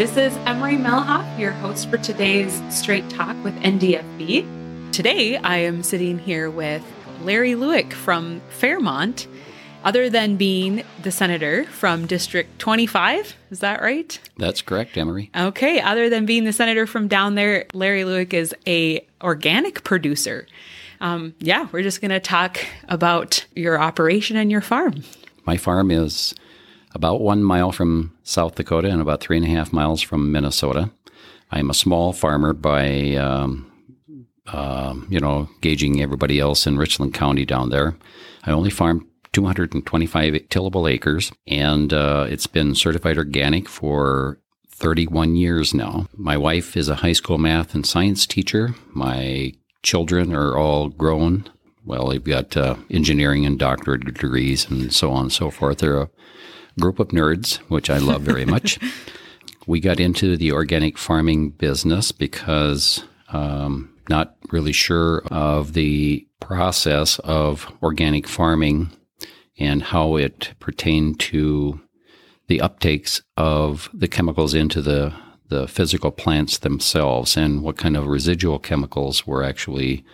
This is Emery Melhoff, your host for today's Straight Talk with NDFB. Today, I am sitting here with Larry Luick from Fairmount. Other than being the senator from District 25, is that right? That's correct, Emery. Okay, other than being the senator from down there, Larry Luick is a organic producer. Um, yeah, we're just going to talk about your operation and your farm. My farm is about one mile from South Dakota and about three and a half miles from Minnesota. I'm a small farmer by, um, uh, you know, gauging everybody else in Richland County down there. I only farm 225 tillable acres, and uh, it's been certified organic for 31 years now. My wife is a high school math and science teacher. My children are all grown. Well, they've got uh, engineering and doctorate degrees and so on and so forth. They're a group of nerds, which I love very much. we got into the organic farming business because um, not really sure of the process of organic farming and how it pertained to the uptakes of the chemicals into the the physical plants themselves and what kind of residual chemicals were actually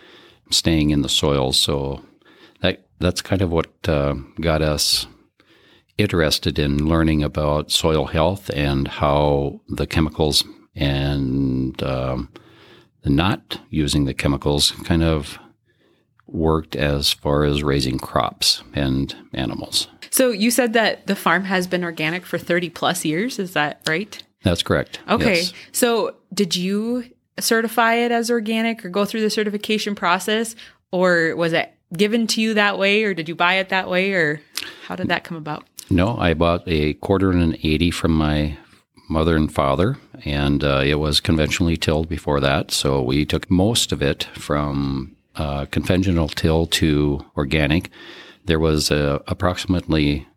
staying in the soil. So that that's kind of what uh, got us interested in learning about soil health and how the chemicals and um, the not using the chemicals kind of worked as far as raising crops and animals. So you said that the farm has been organic for 30 plus years. Is that right? That's correct. Okay. Yes. So did you certify it as organic or go through the certification process or was it given to you that way or did you buy it that way or how did that come about? No, I bought a quarter and an 80 from my mother and father, and uh, it was conventionally tilled before that. So we took most of it from uh, conventional till to organic. There was uh, approximately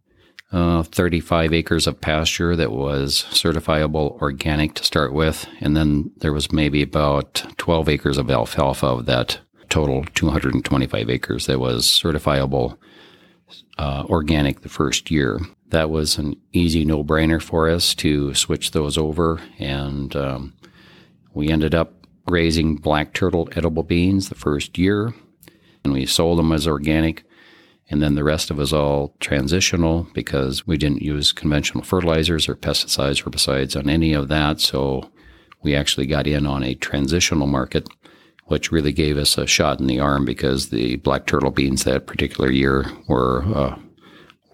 uh, 35 acres of pasture that was certifiable organic to start with, and then there was maybe about 12 acres of alfalfa of that total 225 acres that was certifiable uh, organic the first year. That was an easy no brainer for us to switch those over, and um, we ended up raising black turtle edible beans the first year, and we sold them as organic. And then the rest of us all transitional because we didn't use conventional fertilizers or pesticides, herbicides on any of that. So we actually got in on a transitional market, which really gave us a shot in the arm because the black turtle beans that particular year were uh,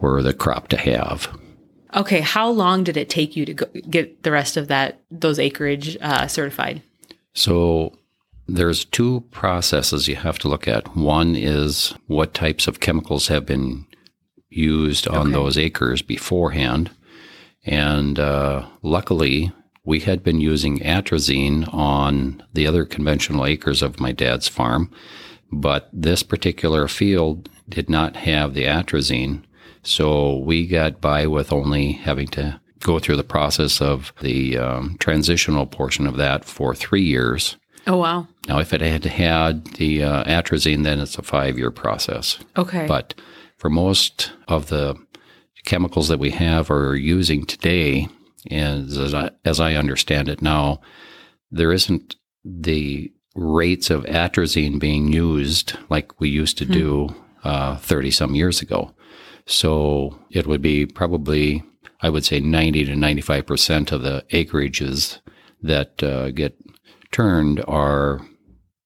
were the crop to have. Okay, how long did it take you to go, get the rest of that those acreage uh, certified? So there's two processes you have to look at. One is what types of chemicals have been used on Okay. those acres beforehand. And uh, luckily, we had been using atrazine on the other conventional acres of my dad's farm, but this particular field did not have the atrazine. So we got by with only having to go through the process of the um, transitional portion of that for three years. Oh wow. Now, if it had had the uh, atrazine, then it's a five year process. Okay. But for most of the chemicals that we have or are using today, and as I, as I understand it now, there isn't the rates of atrazine being used like we used to do 30 some years ago. So it would be probably, I would say, 90 to 95% of the acreages that uh, get turned are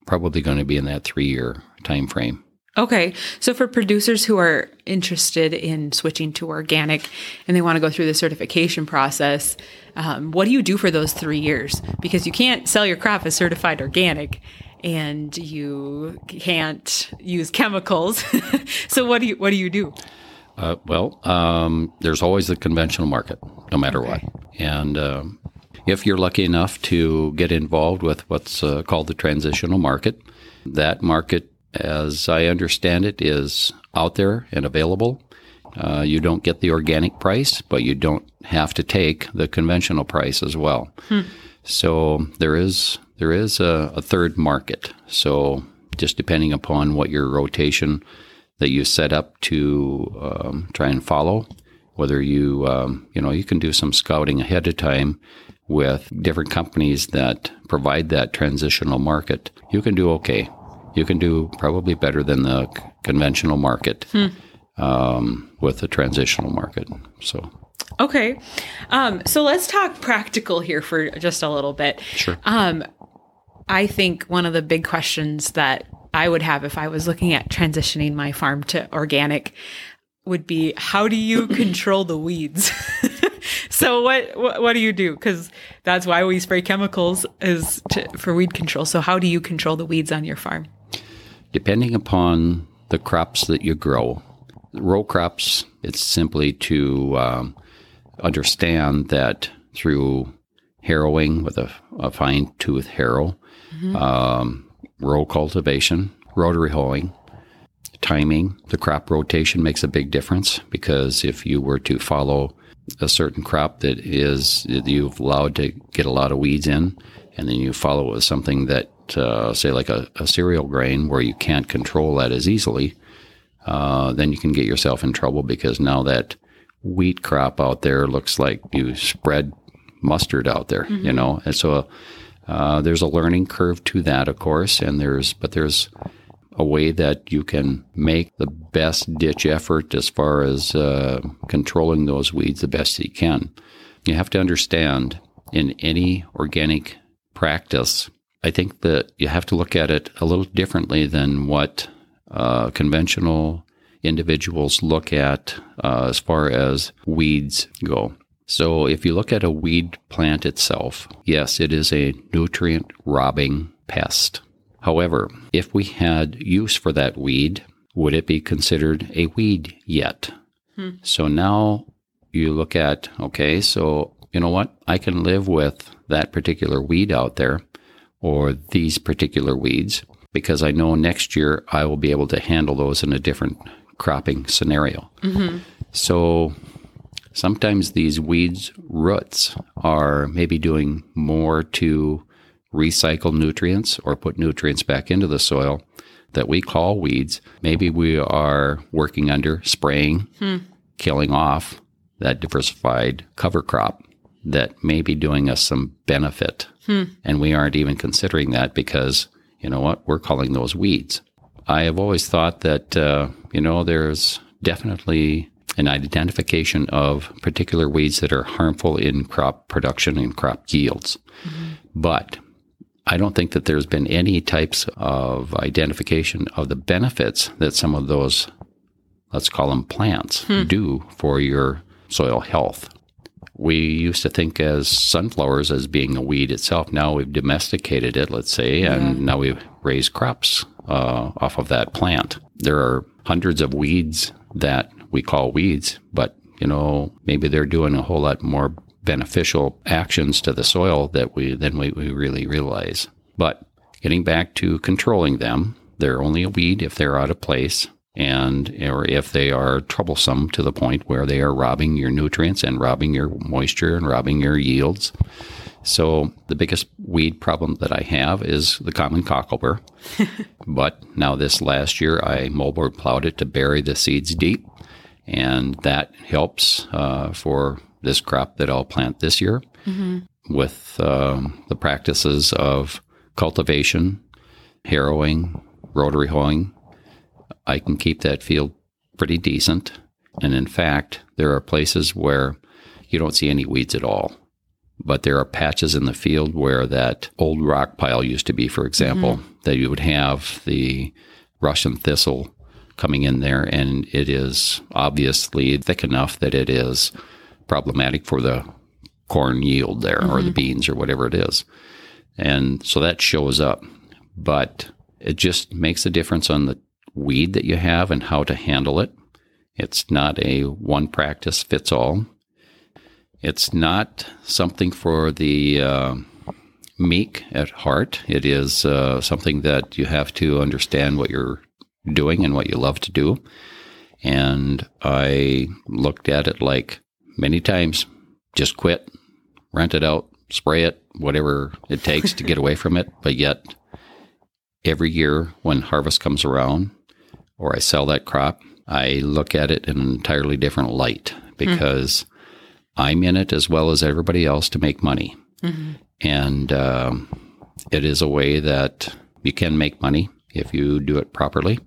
probably going to be in that three year time frame. Okay. So for producers who are interested in switching to organic and they want to go through the certification process, um, what do you do for those three years? Because you can't sell your crop as certified organic and you can't use chemicals. so what do you what do you do? Uh, well, um, there's always the conventional market, no matter what. And um, if you're lucky enough to get involved with what's uh, called the transitional market, that market, as I understand it, is out there and available. Uh, you don't get the organic price, but you don't have to take the conventional price as well. So there is there is a, a third market. So just depending upon what your rotation that you set up to um, try and follow, whether you um, you know you can do some scouting ahead of time with different companies that provide that transitional market, you can do okay. You can do probably better than the conventional market um, with the transitional market. So, Okay. Um, so let's talk practical here for just a little bit. sure. Um, I think one of the big questions that I would have if I was looking at transitioning my farm to organic would be how do you control the weeds? so what, what what do you do? Because that's why we spray chemicals is to, for weed control. So how do you control the weeds on your farm? Depending upon the crops that you grow. Row crops, it's simply to um, understand that through harrowing with a, a fine tooth harrow, um, row cultivation, rotary hoeing, timing, the crop rotation makes a big difference because if you were to follow a certain crop that is that you've allowed to get a lot of weeds in, and then you follow it with something that, uh, say, like a, a cereal grain where you can't control that as easily, uh, then you can get yourself in trouble because now that wheat crop out there looks like you spread mustard out there, you know, and so uh, there's a learning curve to that, of course, and there's but there's a way that you can make the best ditch effort as far as uh, controlling those weeds the best you can. You have to understand in any organic practice, I think that you have to look at it a little differently than what uh, conventional individuals look at uh, as far as weeds go. So, if you look at a weed plant itself, yes, it is a nutrient robbing pest. However, if we had use for that weed, would it be considered a weed yet? So now you look at, okay, so you know what? I can live with that particular weed out there or these particular weeds because I know next year I will be able to handle those in a different cropping scenario. Mm-hmm. So sometimes these weeds roots are maybe doing more to recycle nutrients or put nutrients back into the soil that we call weeds. Maybe we are working under spraying, hmm. killing off that diversified cover crop that may be doing us some benefit. Hmm. And we aren't even considering that because, you know what, we're calling those weeds. I have always thought that, uh, you know, there's definitely an identification of particular weeds that are harmful in crop production and crop yields. Mm-hmm. But I don't think that there's been any types of identification of the benefits that some of those, let's call them plants, hmm. do for your soil health. We used to think as sunflowers as being a weed itself. Now we've domesticated it, let's say, and now we raise crops uh, off of that plant. There are hundreds of weeds that we call weeds, but you know maybe they're doing a whole lot more beneficial actions to the soil that we than we, we really realize. But getting back to controlling them, they're only a weed if they're out of place and or if they are troublesome to the point where they are robbing your nutrients and robbing your moisture and robbing your yields. So the biggest weed problem that I have is the common cocklebur. but now this last year I moldboard plowed it to bury the seeds deep, and that helps uh, for this crop that I'll plant this year with um, the practices of cultivation, harrowing, rotary hoeing. I can keep that field pretty decent. And in fact, there are places where you don't see any weeds at all. But there are patches in the field where that old rock pile used to be, for example, mm-hmm. that you would have the Russian thistle coming in there, and it is obviously thick enough that it is problematic for the corn yield there or the mm-hmm. beans or whatever it is. And so that shows up. But it just makes a difference on the weed that you have and how to handle it. It's not a one practice fits all. It's not something for the uh, meek at heart. It is uh, something that you have to understand what you're doing and what you love to do. And I looked at it like many times just quit, rent it out, spray it, whatever it takes to get away from it. But yet, every year when harvest comes around or I sell that crop, I look at it in an entirely different light because I'm in it as well as everybody else to make money. And um, it is a way that you can make money if you do it properly.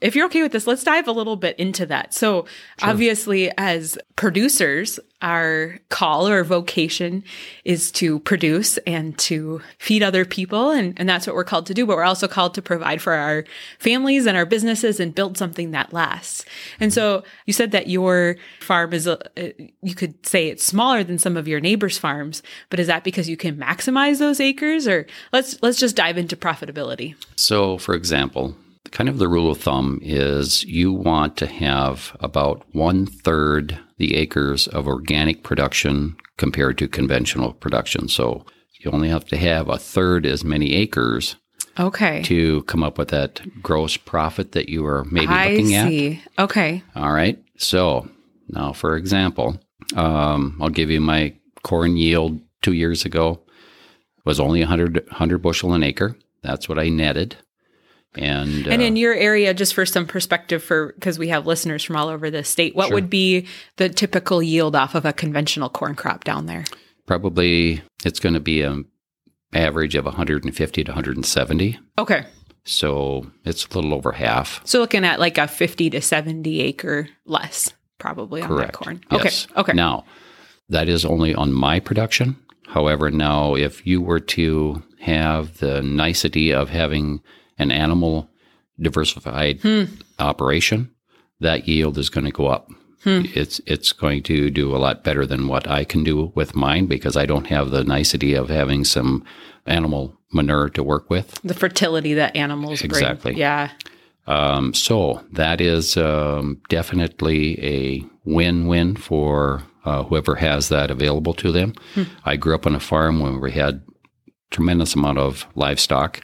If you're okay with this, let's dive a little bit into that. So, obviously, as producers, our call or vocation is to produce and to feed other people. And, and that's what we're called to do. But we're also called to provide for our families and our businesses and build something that lasts. And so, you said that your farm is, a, you could say it's smaller than some of your neighbors' farms, but is that because you can maximize those acres? Or let's, let's just dive into profitability. So, for example, kind of the rule of thumb is you want to have about one third the acres of organic production compared to conventional production. So you only have to have a third as many acres Okay. to come up with that gross profit that you are maybe I looking at. I see. Okay. All right. So now, for example, um, I'll give you my corn yield two years ago was only 100, 100 bushel an acre. That's what I netted. And, And uh, in your area, just for some perspective, for because we have listeners from all over the state, what would be the typical yield off of a conventional corn crop down there? probably it's going to be an average of 150 to 170. Okay, So it's a little over half. so looking at like a fifty to seventy acre less, probably on that corn. Yes. Okay, okay, Now, that is only on my production. However, now if you were to have the nicety of having an animal diversified Hmm. operation, that yield is going to go up. Hmm. It's it's going to do a lot better than what I can do with mine because I don't have the nicety of having some animal manure to work with. the fertility that animals Exactly. bring. Yeah. Um, so that is um, definitely a win-win for uh, whoever has that available to them. I grew up on a farm where we had tremendous amount of livestock,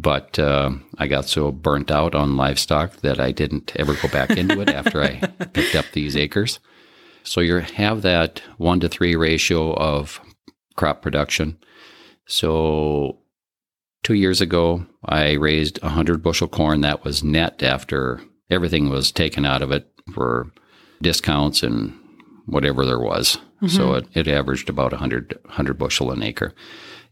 but uh, I got so burnt out on livestock that I didn't ever go back into it after I picked up these acres. So you have that one to three ratio of crop production. So two years ago, I raised 100 bushel corn. That was net after everything was taken out of it for discounts and whatever there was. So it, it averaged about 100, 100 bushel an acre.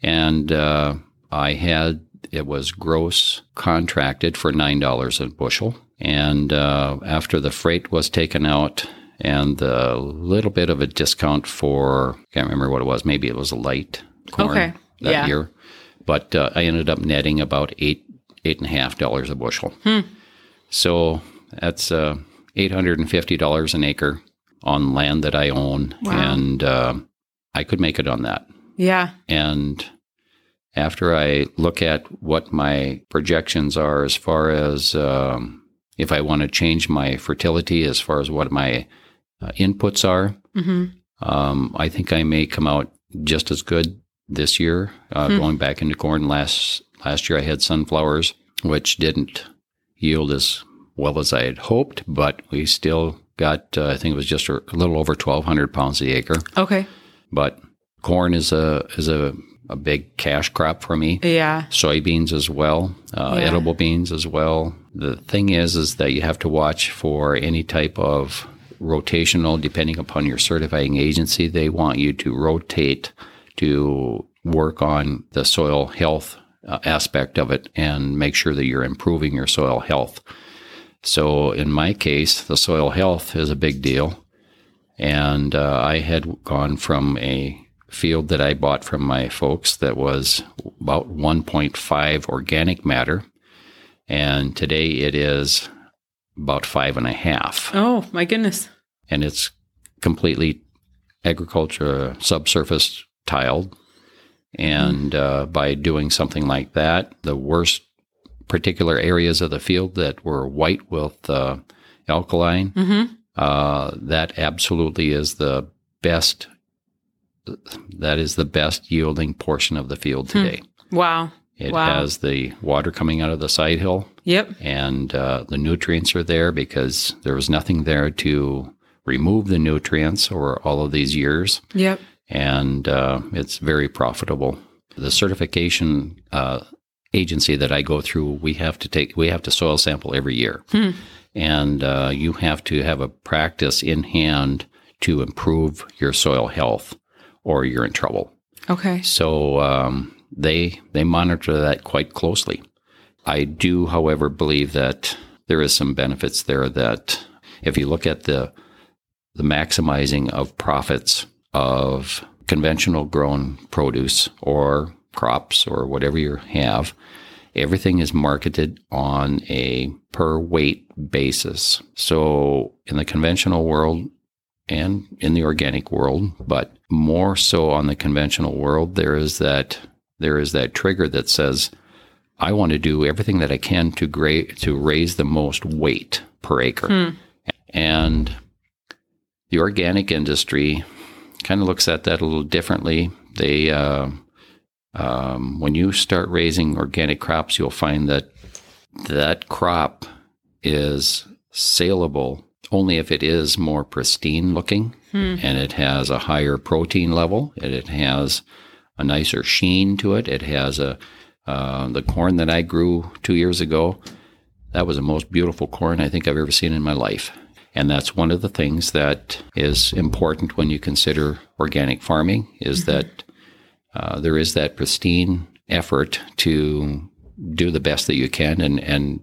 And uh, I had, it was gross contracted for $9 a bushel. And uh, after the freight was taken out and the little bit of a discount for, can't remember what it was, maybe it was a light corn Okay. that Yeah. year. But uh, I ended up netting about eight, eight and a half dollars a bushel. So that's uh, eight hundred and fifty dollars an acre on land that I own, Wow. and uh, I could make it on that. Yeah. And after I look at what my projections are as far as um, if I want to change my fertility, as far as what my uh, inputs are, hmm um, I think I may come out just as good this year. Uh, Going back into corn last last year, I had sunflowers, which didn't yield as well as I had hoped, but we still got. Uh, I think it was just a little over twelve hundred pounds the acre. Okay. But corn is a is a, a big cash crop for me. Yeah. Soybeans as well, uh, Yeah. edible beans as well. The thing is, is that you have to watch for any type of rotational, depending upon your certifying agency. They want you to rotate to work on the soil health uh, aspect of it and make sure that you're improving your soil health. So in my case, the soil health is a big deal. And uh, I had gone from a field that I bought from my folks that was about 1.5 organic matter. And today it is about five and a half. Oh my goodness. And it's completely agriculture subsurface tiled. And uh, by doing something like that, the worst particular areas of the field that were white with uh, alkaline, Mm-hmm. uh, that absolutely is the best. That is the best yielding portion of the field today. Wow. It Wow. has the water coming out of the side hill, Yep. and uh, the nutrients are there because there was nothing there to remove the nutrients over all of these years, Yep. and uh, it's very profitable. The certification uh, agency that I go through, we have to take we have to soil sample every year, and uh, you have to have a practice in hand to improve your soil health, or you're in trouble. Okay. So um, they they monitor that quite closely. I do, however, believe that there is some benefits there. That if you look at the the maximizing of profits of conventional grown produce or crops or whatever you have, everything is marketed on a per weight basis. So in the conventional world and in the organic world, but more so on the conventional world, there is that there is that trigger that says, I want to do everything that I can to gra- to raise the most weight per acre. And the organic industry kind of looks at that a little differently. They, uh, um, when you start raising organic crops, you'll find that that crop is saleable only if it is more pristine looking and it has a higher protein level and it has a nicer sheen to it. It has a uh, the corn that I grew two years ago. That was the most beautiful corn I think I've ever seen in my life. And that's one of the things that is important when you consider organic farming is that uh, there is that pristine effort to do the best that you can and, and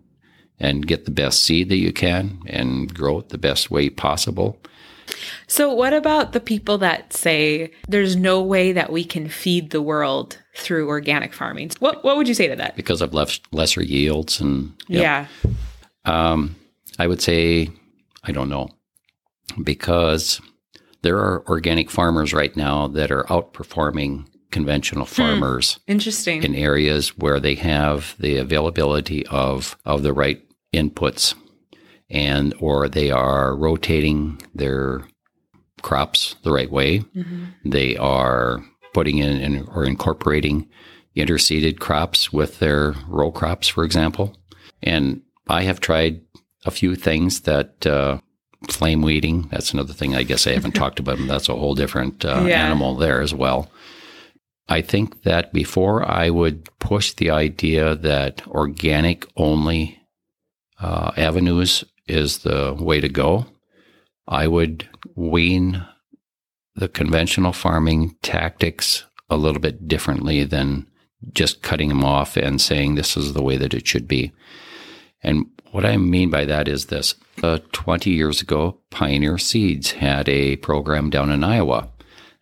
and get the best seed that you can and grow it the best way possible. So, what about the people that say there's no way that we can feed the world through organic farming? What What would you say to that? Because of less, lesser yields and Yeah. Um, I would say, I don't know, because there are organic farmers right now that are outperforming conventional farmers Interesting. in areas where they have the availability of of the right inputs, and or they are rotating their crops the right way. They are putting in, in or incorporating interseeded crops with their row crops, for example. And I have tried a few things that uh, flame weeding. That's another thing I guess I haven't talked about. and That's a whole different uh, Yeah. animal there as well. I think that before I would push the idea that organic only uh, avenues is the way to go, I would wean the conventional farming tactics a little bit differently than just cutting them off and saying this is the way that it should be. And what I mean by that is this. Uh, 20 years ago, Pioneer Seeds had a program down in Iowa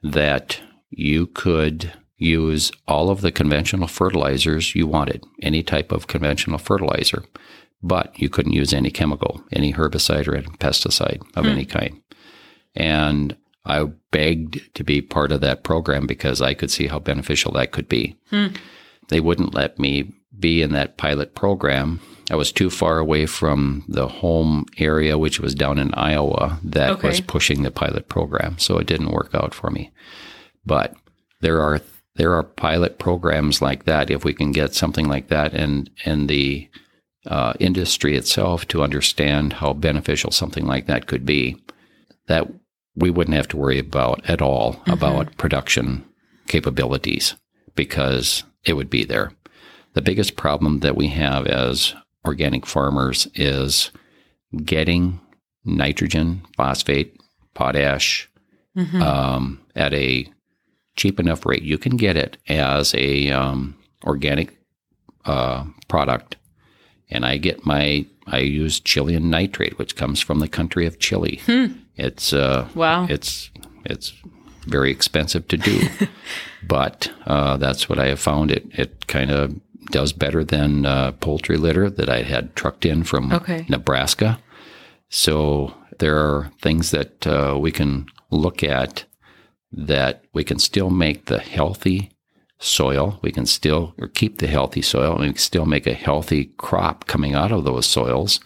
that you could use all of the conventional fertilizers you wanted, any type of conventional fertilizer, but you couldn't use any chemical, any herbicide or any pesticide of any hmm. kind. And I begged to be part of that program because I could see how beneficial that could be. Hmm. They wouldn't let me be in that pilot program. I was too far away from the home area, which was down in Iowa, that Okay. was pushing the pilot program. So it didn't work out for me. But there are there are pilot programs like that. If we can get something like that, and and the uh, industry itself to understand how beneficial something like that could be, that we wouldn't have to worry about at all about production capabilities because it would be there. The biggest problem that we have as organic farmers is getting nitrogen, phosphate, potash um, at a cheap enough rate. You can get it as a um, organic uh, product, and I get my I use Chilean nitrate, which comes from the country of Chile. It's uh, Wow. it's it's very expensive to do, but uh, that's what I have found. It it kind of does better than uh, poultry litter that I had trucked in from Okay. Nebraska. So there are things that uh, we can look at that we can still make the healthy soil. We can still or keep the healthy soil, and we can still make a healthy crop coming out of those soils.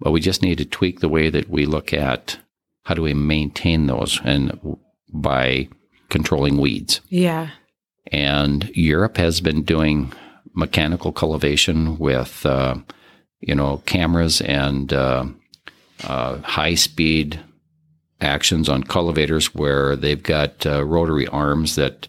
But we just need to tweak the way that we look at how do we maintain those, and by controlling weeds. yeah. And Europe has been doing mechanical cultivation with, uh, you know, cameras and uh, uh, high speed actions on cultivators where they've got uh, rotary arms that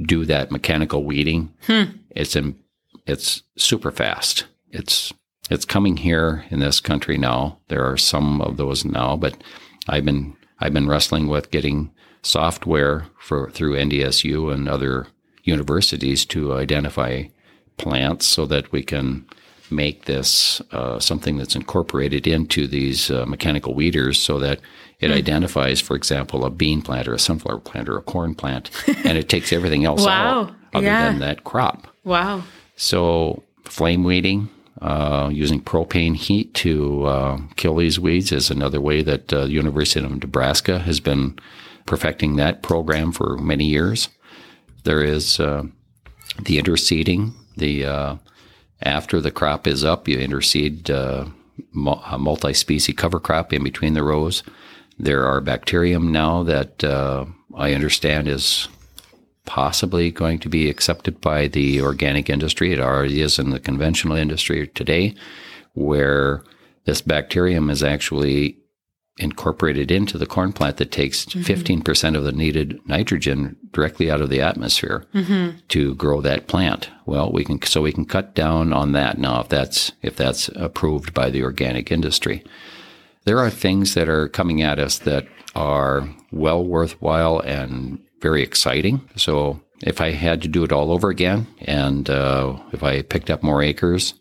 do that mechanical weeding. Hmm. It's in, it's super fast. It's it's coming here in this country now. There are some of those now, but I've been I've been wrestling with getting software for through NDSU and other universities to identify plants so that we can make this uh, something that's incorporated into these uh, mechanical weeders so that it mm. identifies, for example, a bean plant or a sunflower plant or a corn plant, and it takes everything else wow. out other yeah. than that crop. Wow. So flame weeding, uh, using propane heat to uh, kill these weeds is another way that uh, the University of Nebraska has been perfecting that program for many years. There is uh, the interseeding. The uh, after the crop is up, you interseed uh, a multi-species cover crop in between the rows. There are bacterium now that I understand is possibly going to be accepted by the organic industry. It already is in the conventional industry today, where this bacterium is actually incorporated into the corn plant that takes mm-hmm. 15% of the needed nitrogen directly out of the atmosphere mm-hmm. to grow that plant. Well, we can so we can cut down on that now if that's if that's approved by the organic industry. There are things that are coming at us that are well worthwhile and very exciting. So if I had to do it all over again, and uh, if I picked up more acres,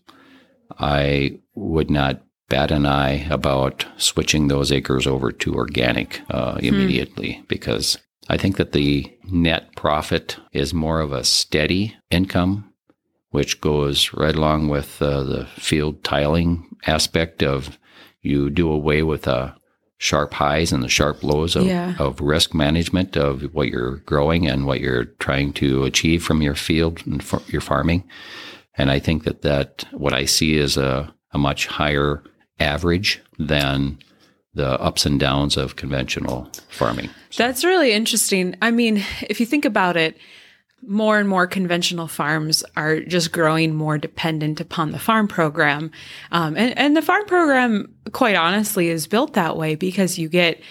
I would not bat an eye about switching those acres over to organic uh, hmm. immediately hmm. because I think that the net profit is more of a steady income, which goes right along with uh, the field tiling aspect of you do away with a sharp highs and the sharp lows of, yeah. of risk management of what you're growing and what you're trying to achieve from your field and your farming. And I think that that what I see is a, a much higher average than the ups and downs of conventional farming. So. That's really interesting. I mean, if you think about it, more and more conventional farms are just growing more dependent upon the farm program. Um, and, and, the farm program, quite honestly, is built that way because you get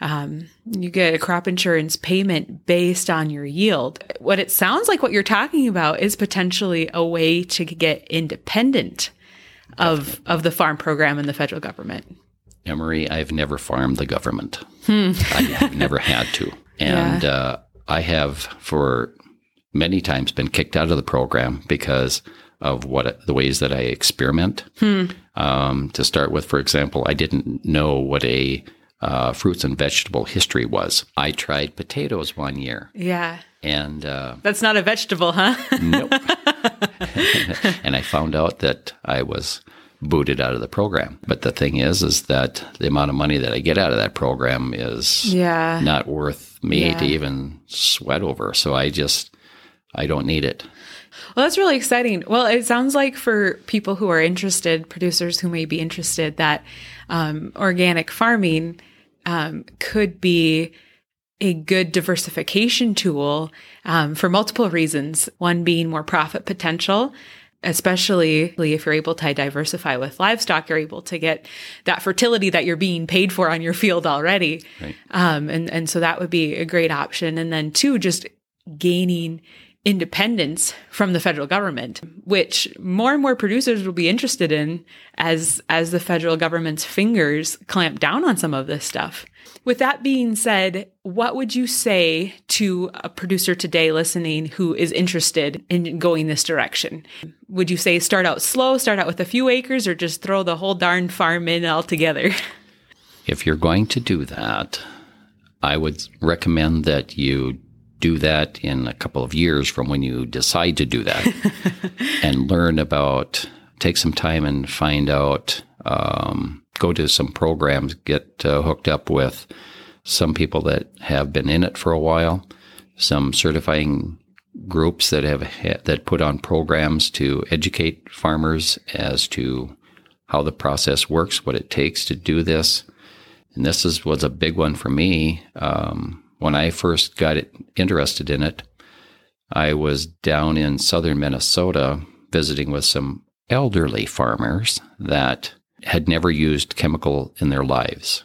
um, you get a crop insurance payment based on your yield. What it sounds like what you're talking about is potentially a way to get independent of of the farm program and the federal government. Emery, I've never farmed the government. Hmm. I have never had to, and yeah. uh, I have for many times been kicked out of the program because of what the ways that I experiment. Hmm. Um, to start with, for example, I didn't know what a uh, fruits and vegetable history was. I tried potatoes one year. Yeah. And uh, that's not a vegetable, huh? nope. and I found out that I was booted out of the program. But the thing is, is that the amount of money that I get out of that program is yeah. not worth me yeah. to even sweat over. So I just I don't need it. Well, that's really exciting. Well, it sounds like for people who are interested, producers who may be interested, that um, organic farming um, could be a good diversification tool um, for multiple reasons. One being more profit potential, especially if you're able to diversify with livestock, you're able to get that fertility that you're being paid for on your field already. Right. Um, and, and so that would be a great option. And then two, just gaining independence from the federal government, which more and more producers will be interested in as as the federal government's fingers clamp down on some of this stuff. With that being said, what would you say to a producer today listening who is interested in going this direction? Would you say start out slow, start out with a few acres, or just throw the whole darn farm in altogether? If you're going to do that, I would recommend that you do that in a couple of years from when you decide to do that and learn about, take some time and find out, um, go to some programs, get uh, hooked up with some people that have been in it for a while, some certifying groups that have ha- that put on programs to educate farmers as to how the process works, what it takes to do this. And this is, was a big one for me. Um, when I first got interested in it, I was down in southern Minnesota visiting with some elderly farmers that had never used chemical in their lives.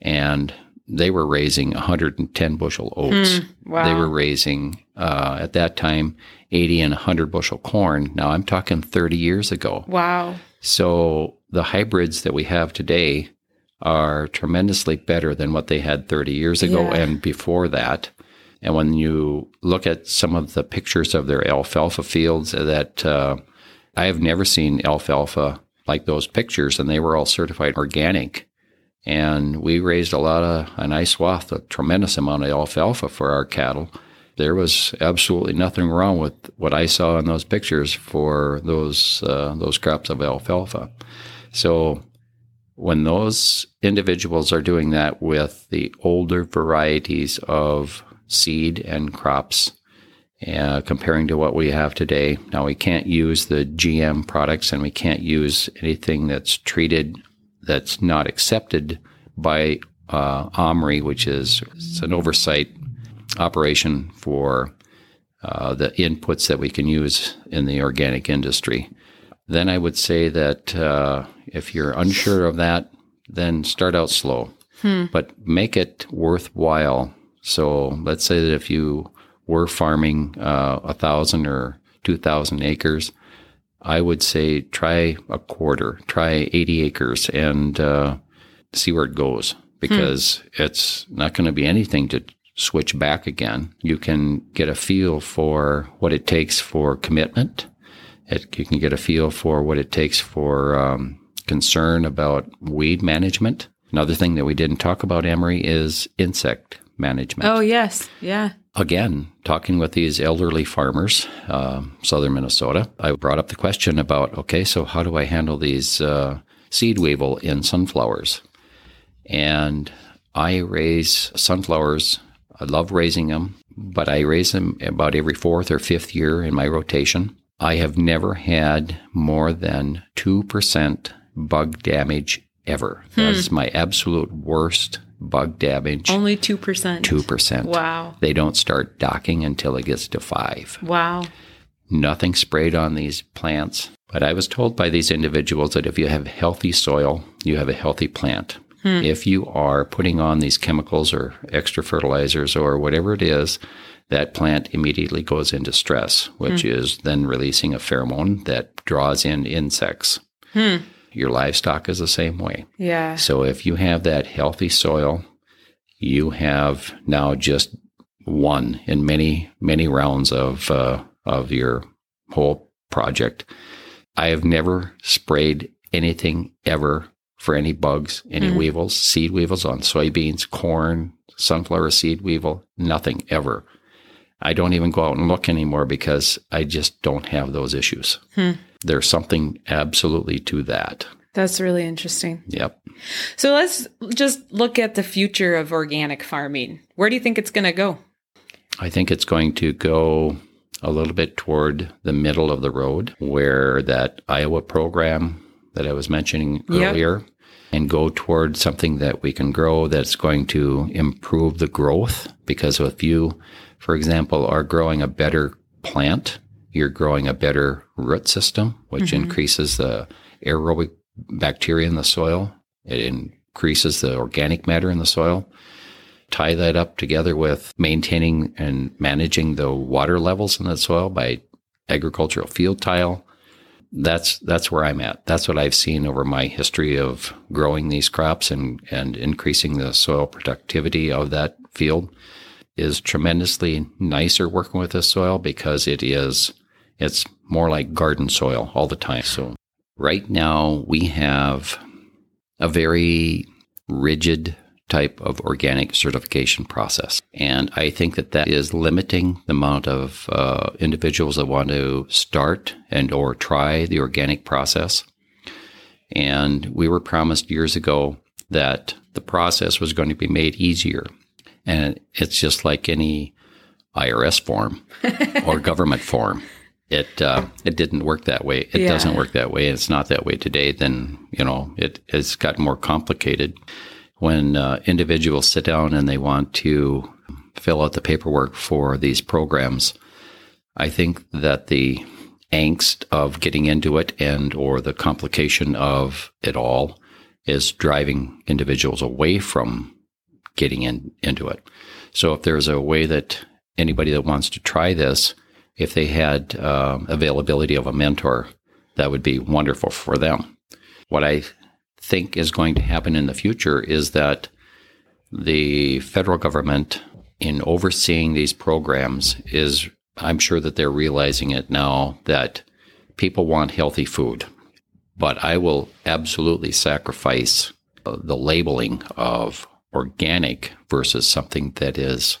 And they were raising 110 bushel oats. Mm, wow. They were raising, uh, at that time, 80 and 100 bushel corn. Now I'm talking 30 years ago. Wow. So the hybrids that we have today are tremendously better than what they had 30 years ago Yeah. and before that. And when you look at some of the pictures of their alfalfa fields, that uh, I have never seen alfalfa like those pictures, and they were all certified organic. And we raised a lot of a nice swath, a tremendous amount of alfalfa for our cattle. There was absolutely nothing wrong with what I saw in those pictures for those uh, those crops of alfalfa. So when those individuals are doing that with the older varieties of seed and crops, uh, comparing to what we have today, now we can't use the GM products and we can't use anything that's treated that's not accepted by uh, OMRI, which is an oversight operation for uh, the inputs that we can use in the organic industry. Then I would say that uh, if you're unsure of that, then start out slow, but make it worthwhile. So let's say that if you were farming uh, a thousand or two thousand acres, I would say try a quarter, try 80 acres and uh, see where it goes because it's not going to be anything to switch back again. You can get a feel for what it takes for commitment. It, you can get a feel for what it takes for um, concern about weed management. Another thing that we didn't talk about, Emery, is insect management Oh, yes. Yeah. again, talking with these elderly farmers, um, southern Minnesota, I brought up the question about okay, so how do I handle these uh, seed weevil in sunflowers? And I raise sunflowers. I love raising them, but I raise them about every fourth or fifth year in my rotation. I have never had more than 2% bug damage ever. Hmm. That's my absolute worst bug damage. Only 2%. 2%. Wow. They don't start docking until it gets to five. Wow. Nothing sprayed on these plants. But I was told by these individuals that if you have healthy soil, you have a healthy plant. Hmm. If you are putting on these chemicals or extra fertilizers or whatever it is, that plant immediately goes into stress, which hmm. is then releasing a pheromone that draws in insects. Hmm. Your livestock is the same way. Yeah. So if you have that healthy soil, you have now just one in many many rounds of uh, of your whole project. I have never sprayed anything ever for any bugs, any hmm. weevils, seed weevils on soybeans, corn, sunflower seed weevil, nothing ever. I don't even go out and look anymore because I just don't have those issues. Hmm. There's something absolutely to that. That's really interesting. Yep. So let's just look at the future of organic farming. Where do you think it's going to go? I think it's going to go a little bit toward the middle of the road where that Iowa program that I was mentioning Yep. earlier and go toward something that we can grow that's going to improve the growth. Because if you, for example, are growing a better plant, you're growing a better root system, which mm-hmm. increases the aerobic bacteria in the soil. It increases the organic matter in the soil tie that up together with maintaining and managing the water levels in the soil by agricultural field tile. That's that's where I'm at. That's what I've seen over my history of growing these crops and, and increasing the soil productivity of that field is tremendously nicer working with this soil because it is it's more like garden soil all the time. So right now we have a very rigid type of organic certification process. And I think that that is limiting the amount of uh, individuals that want to start and or try the organic process. And we were promised years ago that the process was going to be made easier. And it's just like any IRS form or government form. It uh, it didn't work that way. It Yeah. doesn't work that way. It's not that way today. Then you know it has got more complicated when uh, individuals sit down and they want to fill out the paperwork for these programs. I think that the angst of getting into it and or the complication of it all is driving individuals away from getting in, into it. So if there's a way that anybody that wants to try this, if they had uh, availability of a mentor, that would be wonderful for them. What I think is going to happen in the future is that the federal government, in overseeing these programs, is I'm sure that they're realizing it now that people want healthy food. But I will absolutely sacrifice uh, the labeling of organic versus something that is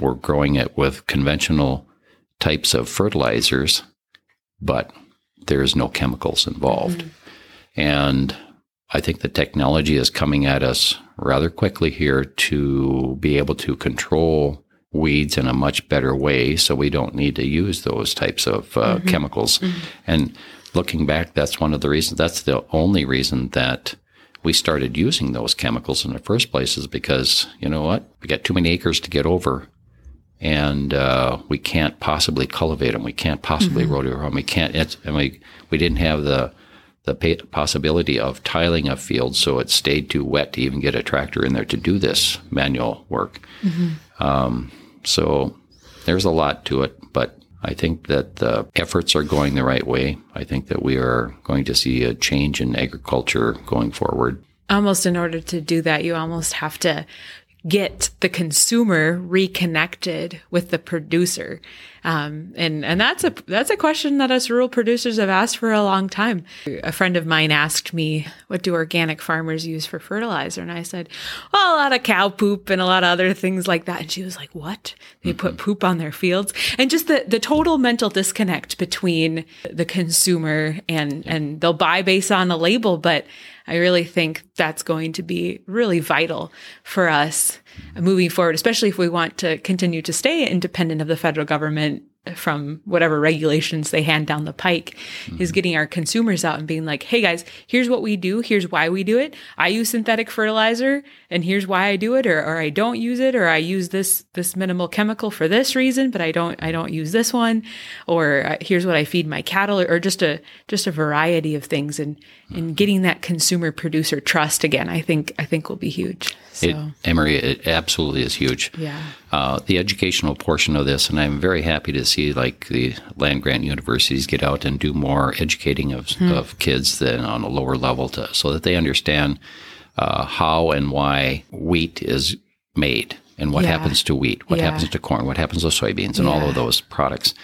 we're growing it with conventional types of fertilizers, but there's no chemicals involved. Mm-hmm. And I think the technology is coming at us rather quickly here to be able to control weeds in a much better way so we don't need to use those types of uh, mm-hmm. chemicals. Mm-hmm. And looking back, that's one of the reasons, that's the only reason that we started using those chemicals in the first place is because, you know what, we got too many acres to get over and uh, we can't possibly cultivate them. We can't possibly mm-hmm. rotary hoe them. We can't, and we, we didn't have the, the possibility of tiling a field so it stayed too wet to even get a tractor in there to do this manual work. Mm-hmm. Um, so there's a lot to it, but I think that the efforts are going the right way. I think that we are going to see a change in agriculture going forward. Almost in order to do that, you almost have to get the consumer reconnected with the producer. Um, and, and that's a, that's a question that us rural producers have asked for a long time. A friend of mine asked me, what do organic farmers use for fertilizer? And I said, well, a lot of cow poop and a lot of other things like that. And she was like, what? They put mm-hmm. poop on their fields? And just the, the total mental disconnect between the consumer and, and they'll buy based on a label, but I really think that's going to be really vital for us moving forward, especially if we want to continue to stay independent of the federal government from whatever regulations they hand down the pike mm-hmm. is getting our consumers out and being like, hey guys, here's what we do. Here's why we do it. I use synthetic fertilizer and here's why I do it or, or I don't use it or I use this this minimal chemical for this reason, but I don't I don't use this one or uh, here's what I feed my cattle or, or, just a just a variety of things and and getting that consumer producer trust again, I think I think will be huge. So. It, Emery, it absolutely is huge. Yeah. Uh, the educational portion of this, and I'm very happy to see like the land grant universities get out and do more educating of, hmm. of kids than on a lower level to, so that they understand uh, how and why wheat is made and what yeah. happens to wheat, what yeah. happens to corn, what happens to soybeans, and yeah. all of those products.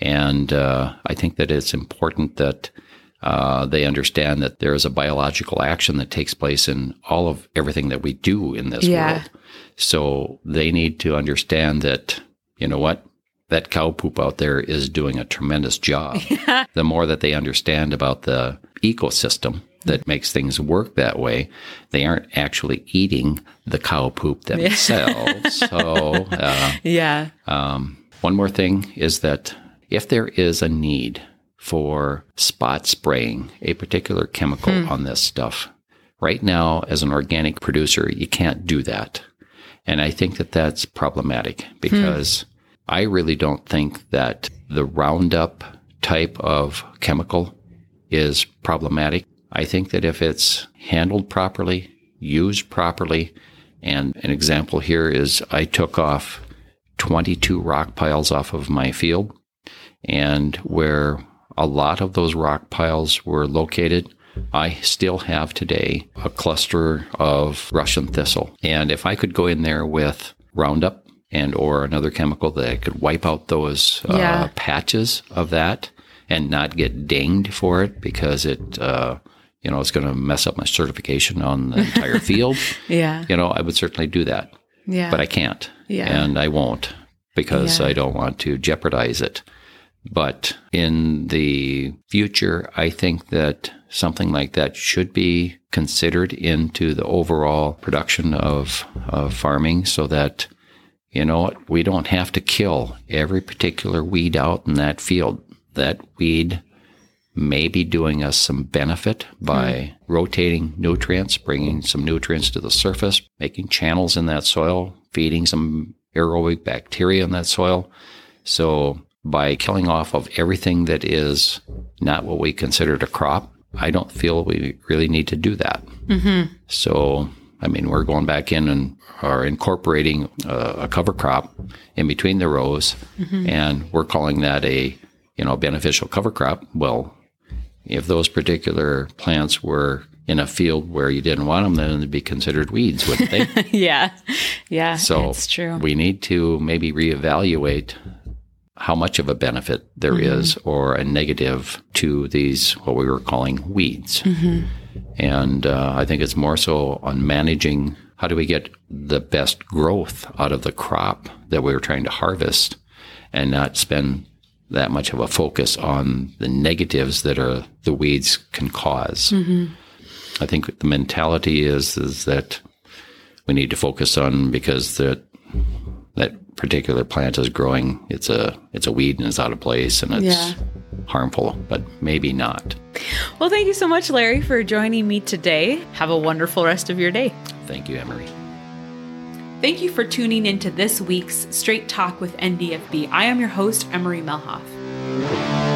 And uh, I think that it's important that uh, they understand that there is a biological action that takes place in all of everything that we do in this yeah. world. So they need to understand that, you know what? That cow poop out there is doing a tremendous job. Yeah. The more that they understand about the ecosystem that makes things work that way, they aren't actually eating the cow poop themselves. Yeah. so, uh, yeah. Um, one more thing is that if there is a need for spot spraying a particular chemical hmm. on this stuff. Right now, as an organic producer, you can't do that. And I think that that's problematic because hmm. I really don't think that the Roundup type of chemical is problematic. I think that if it's handled properly, used properly, and an example here is I took off 22 rock piles off of my field, and where a lot of those rock piles were located. I still have today a cluster of Russian thistle. And if I could go in there with Roundup and or another chemical that I could wipe out those uh, patches of that and not get dinged for it because it uh, you know it's going to mess up my certification on the entire field. yeah. You know, I would certainly do that. Yeah. But I can't. Yeah. And I won't because yeah. I don't want to jeopardize it. But in the future, I think that something like that should be considered into the overall production of, of farming so that, you know, what, we don't have to kill every particular weed out in that field. That weed may be doing us some benefit by mm. rotating nutrients, bringing some nutrients to the surface, making channels in that soil, feeding some aerobic bacteria in that soil. So by killing off of everything that is not what we considered a crop, I don't feel we really need to do that. Mm-hmm. So, I mean, we're going back in and are incorporating a, a cover crop in between the rows, mm-hmm. and we're calling that a you know beneficial cover crop. Well, if those particular plants were in a field where you didn't want them, then they'd be considered weeds, wouldn't they? yeah. Yeah. so that's true. we need to maybe reevaluate how much of a benefit there mm-hmm. is or a negative to these, what we were calling weeds. Mm-hmm. And uh, I think it's more so on managing how do we get the best growth out of the crop that we were trying to harvest and not spend that much of a focus on the negatives that are the weeds can because mm-hmm. I think the mentality is is that we need to focus on because that that particular plant is growing. It's a it's a weed and it's out of place and it's Yeah. harmful, but maybe not. Well, thank you so much, Larry, for joining me today. Have a wonderful rest of your day. Thank you, Emery. Thank you for tuning into this week's Straight Talk with NDFB. I am your host, Emery Melhoff.